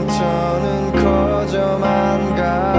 상처는 커져만 가.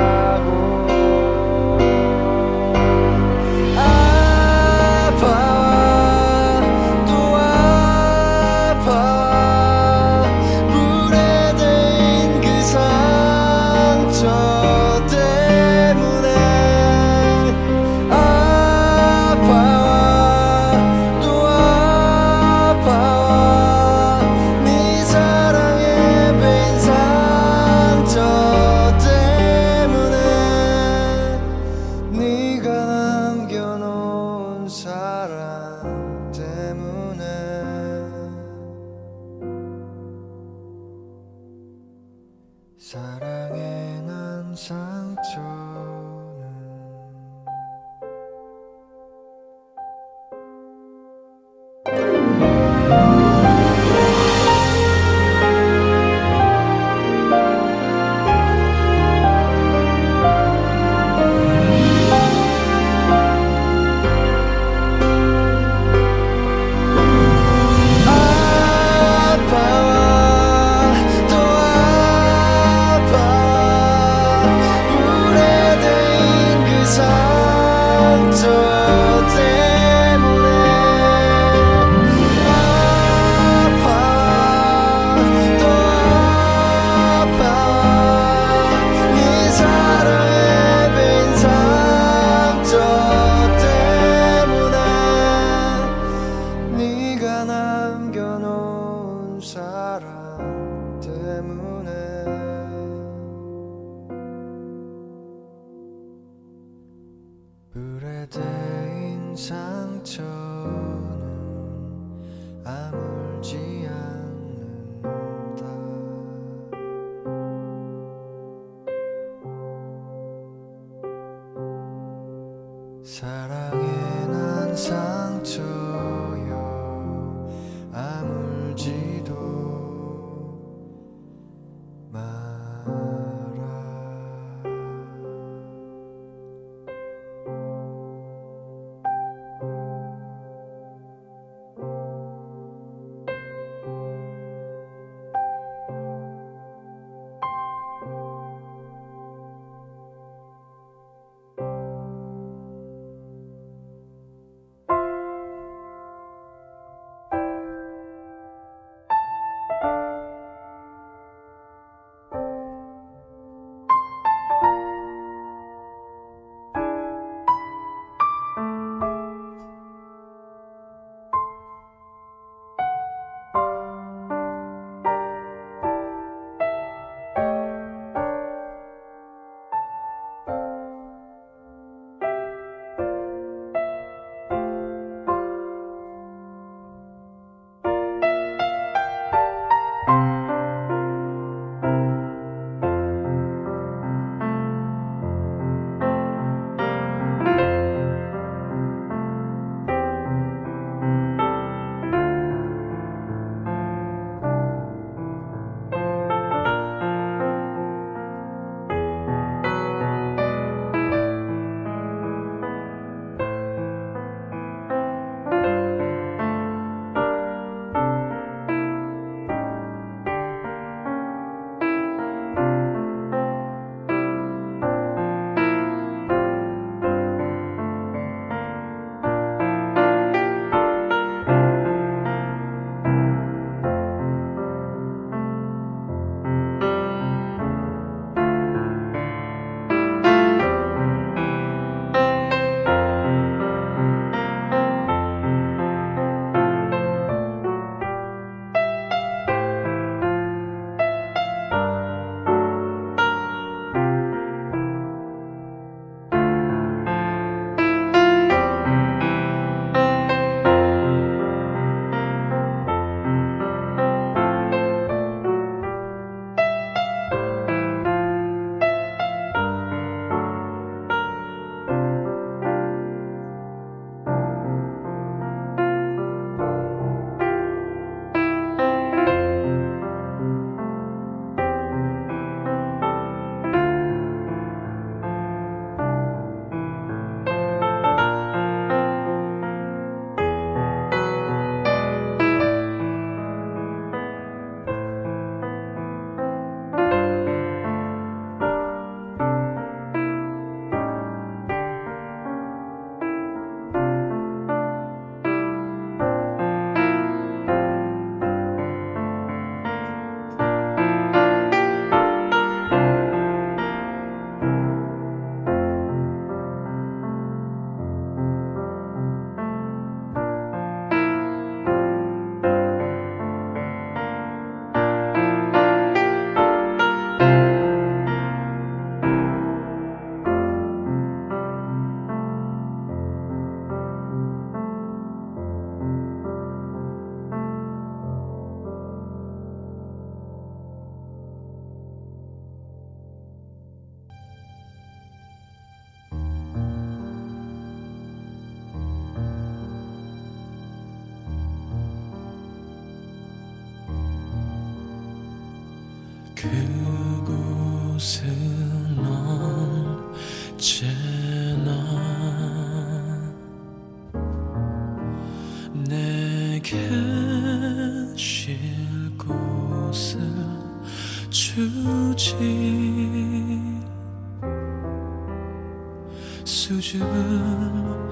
수줍음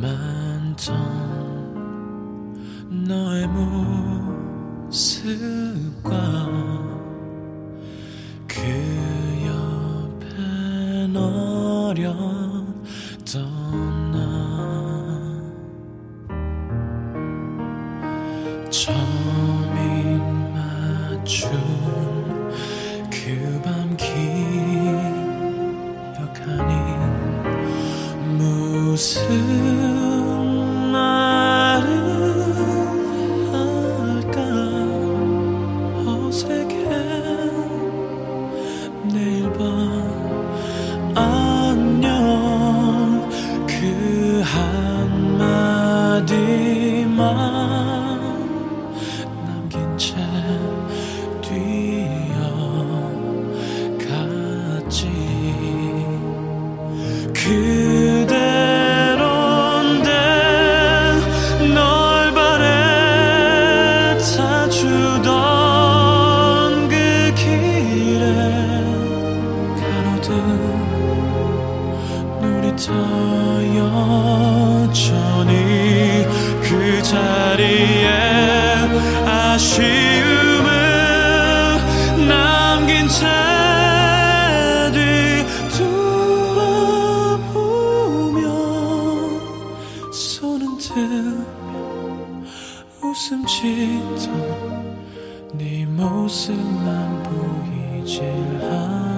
많던 너의 모습과 틈 웃음 짓던 네 모습만 보이질 않아.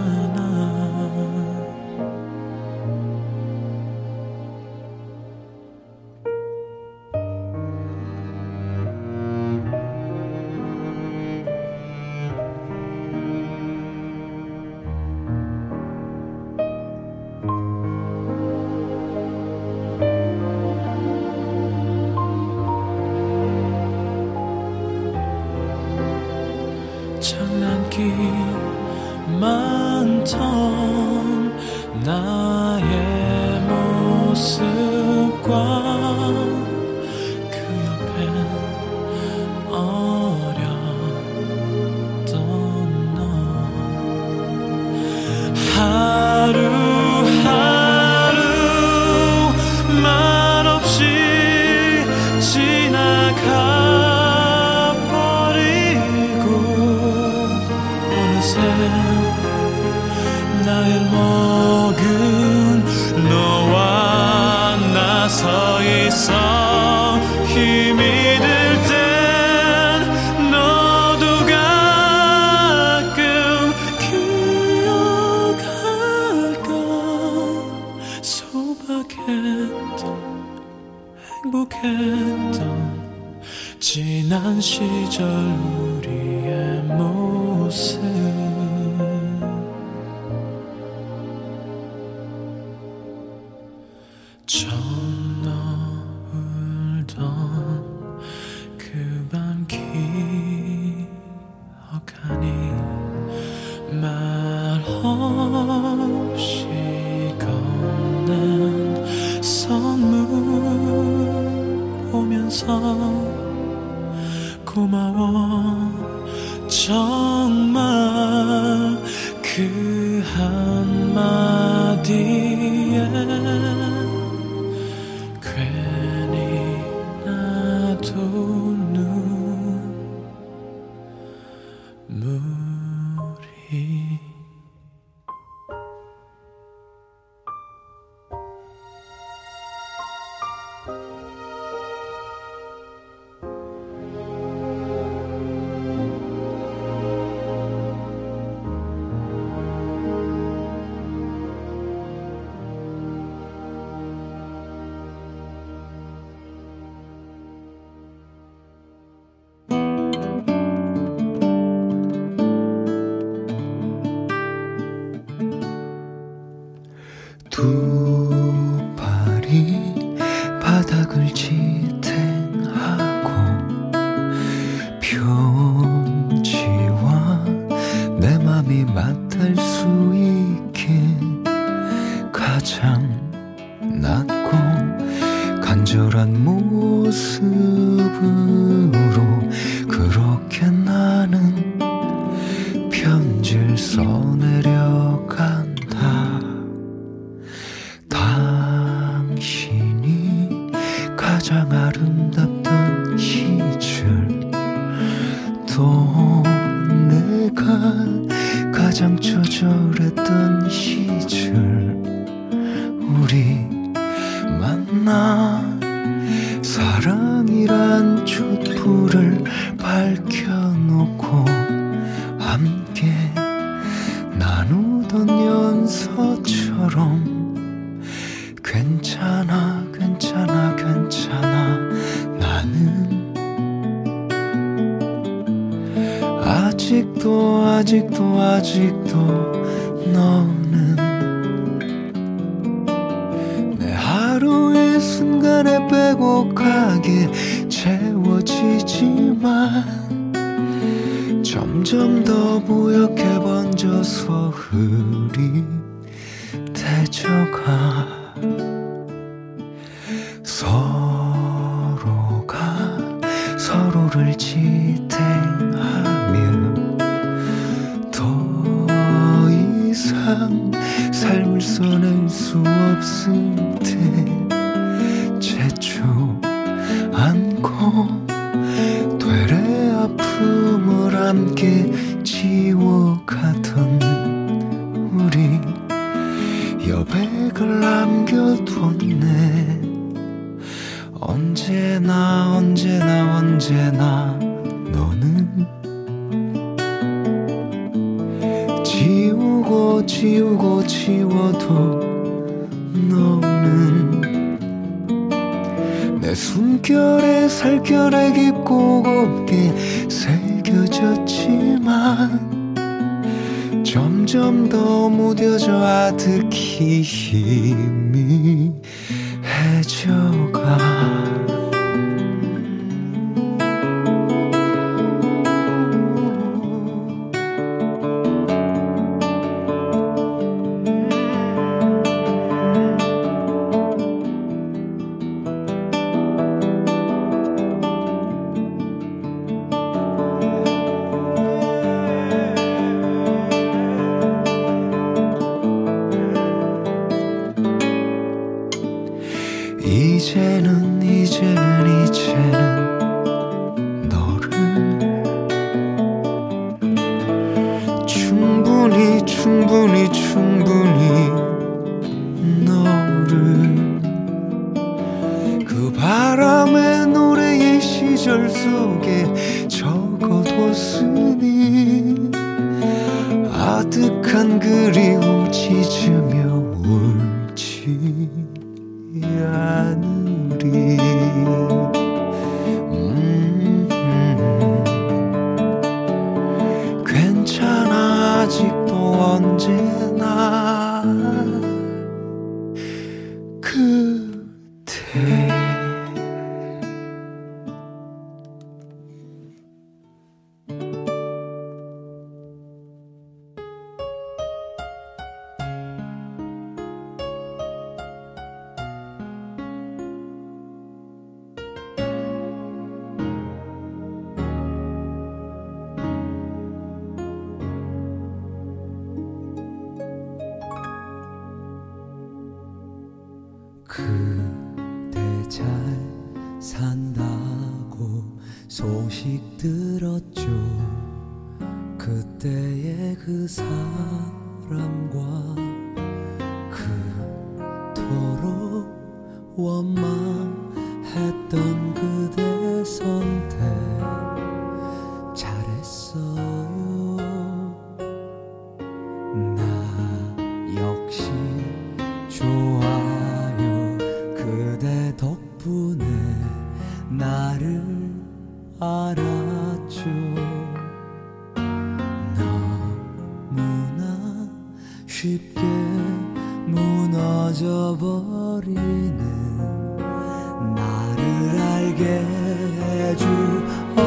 가장 낮고 간절한 모습. 그리움 짖으며 쉽게 무너져버리는 나를 알게 해주었고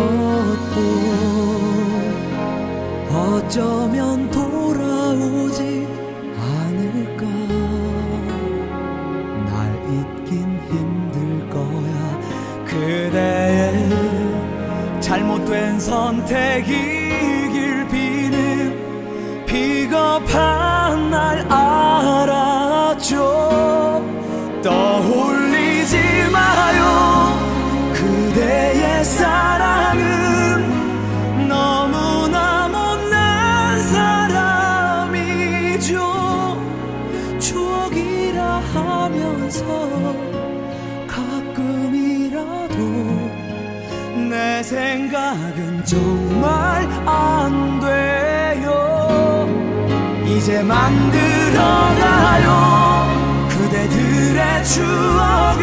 어쩌면 돌아오지 않을까? 날 잊긴 힘들 거야. 그대의 잘못된 선택이 들어가요. 그대들의 추억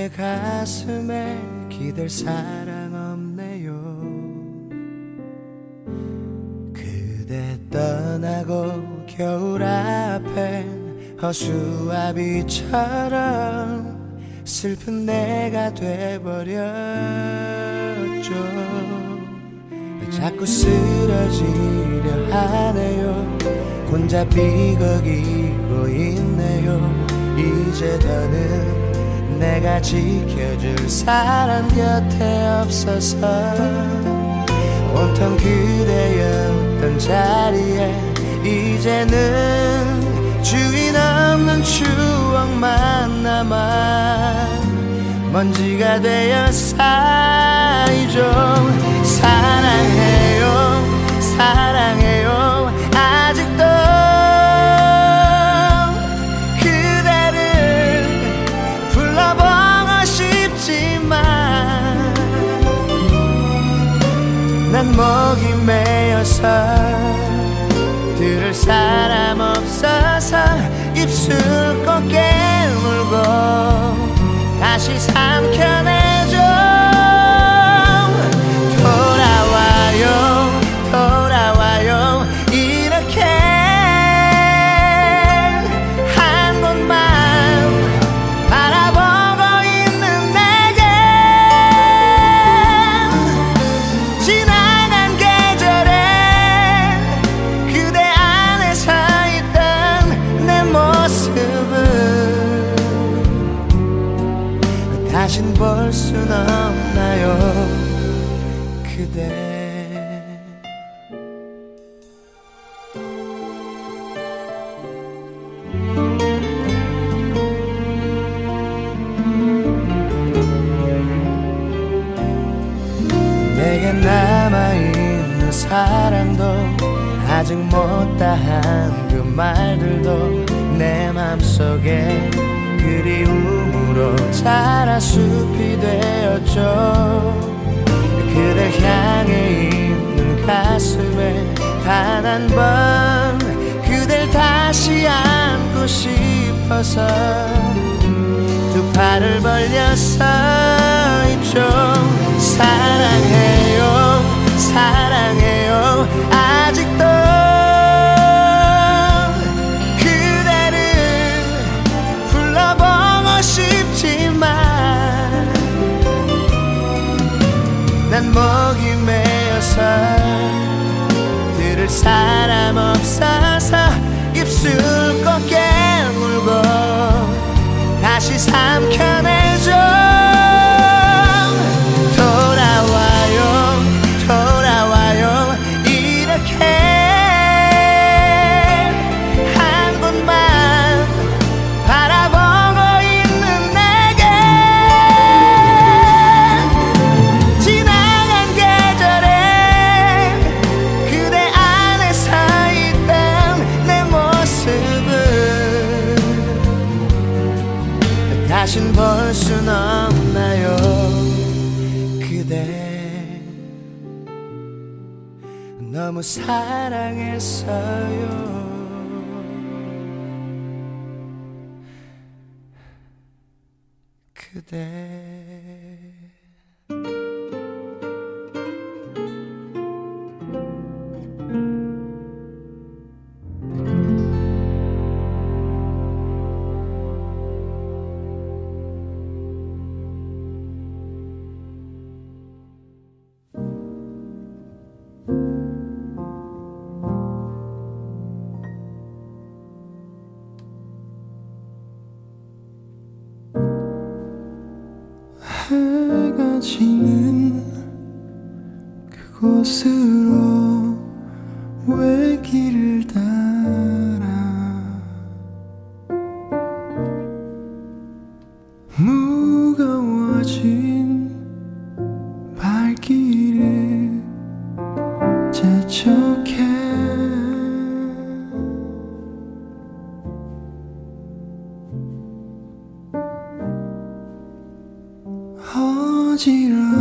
나의 가슴에 기댈 사랑 없네요. 그대 떠나고 겨울 앞에 허수아비처럼 슬픈 내가 돼버렸죠. 자꾸 쓰러지려 하네요. 혼자 비거기고 있네요. 이제 더는 내가 지켜줄 사람 곁에 없어서 온통 그대였던 자리에 이제는 주인 없는 추억만 남아 먼지가 되어 쌓이죠. 사랑해요 사랑해요 난 목이 메어서 들을 사람 없어서 입술 꼭 깨물고 다시 삼켜내줘 지난 그댈 다시 안고 싶어서 두 팔을 벌려서 이쪽 사랑해. I'm coming. 가요. 그대. 既然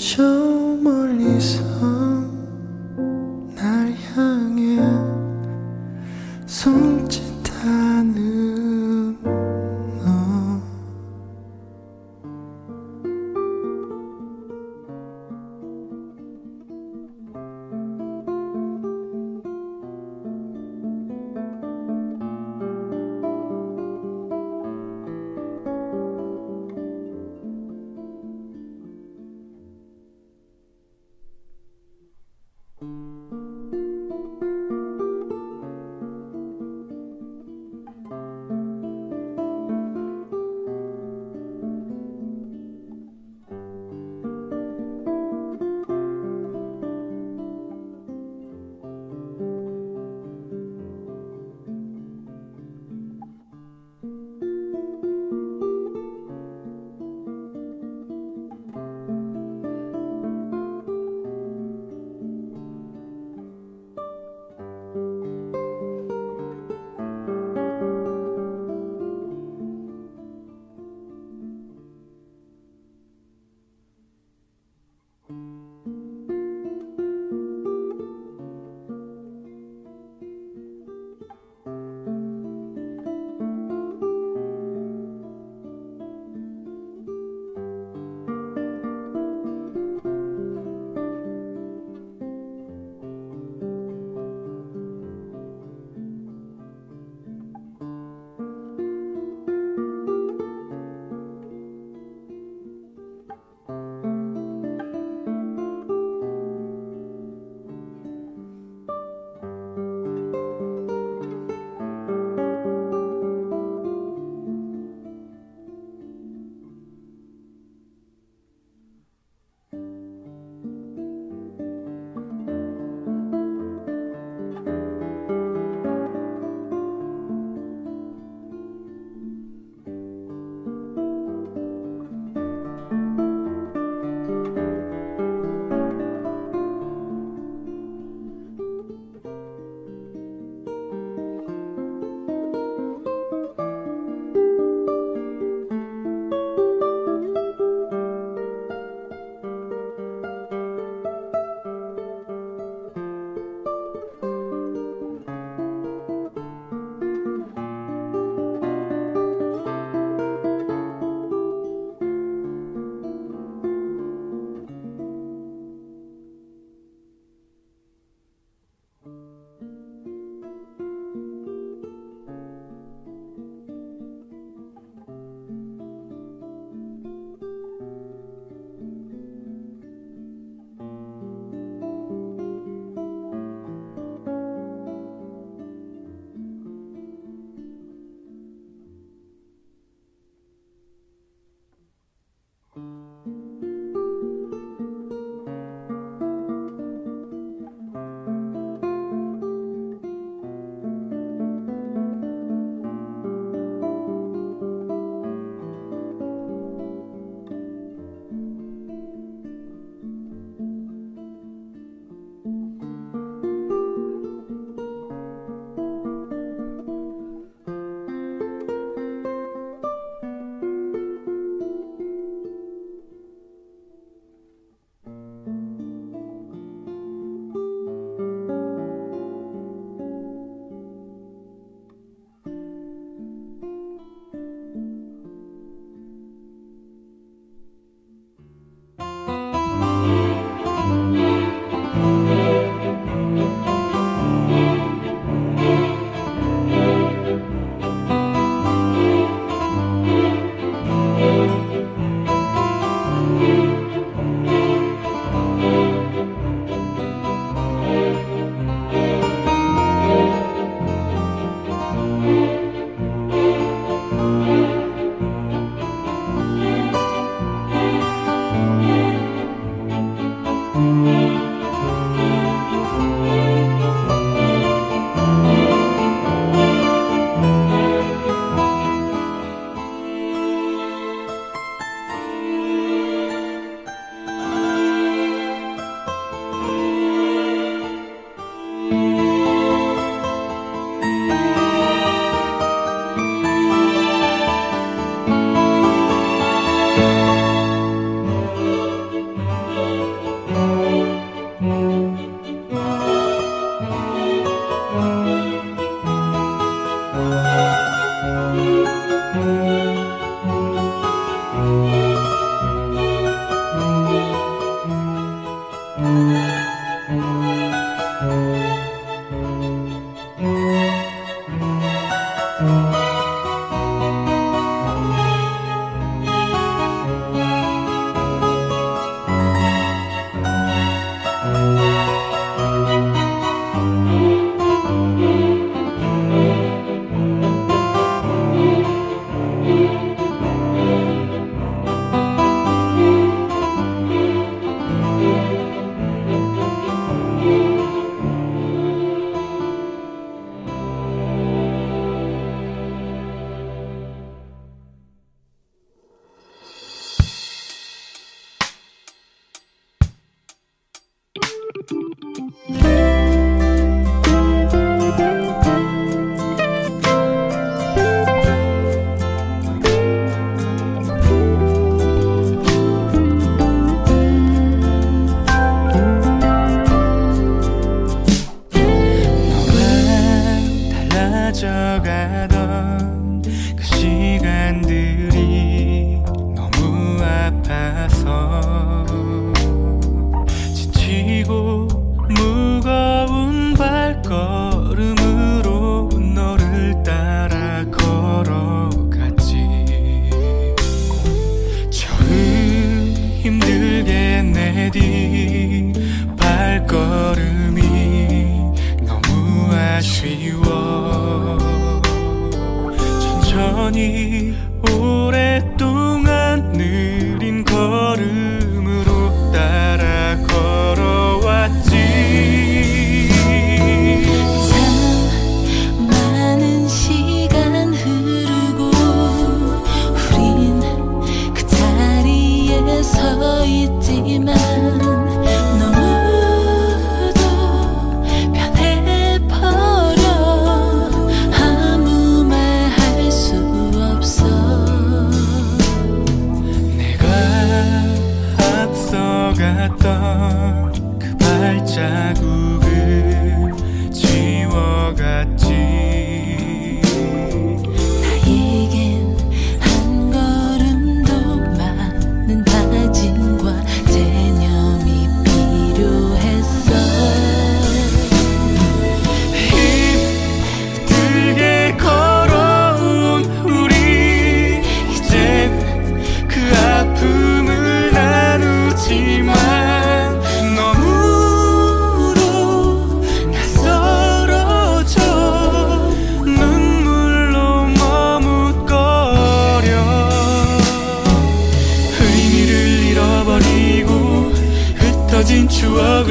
저 멀리서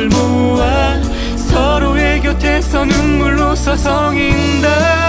모아 서로의 곁에서 눈물로 서성인다.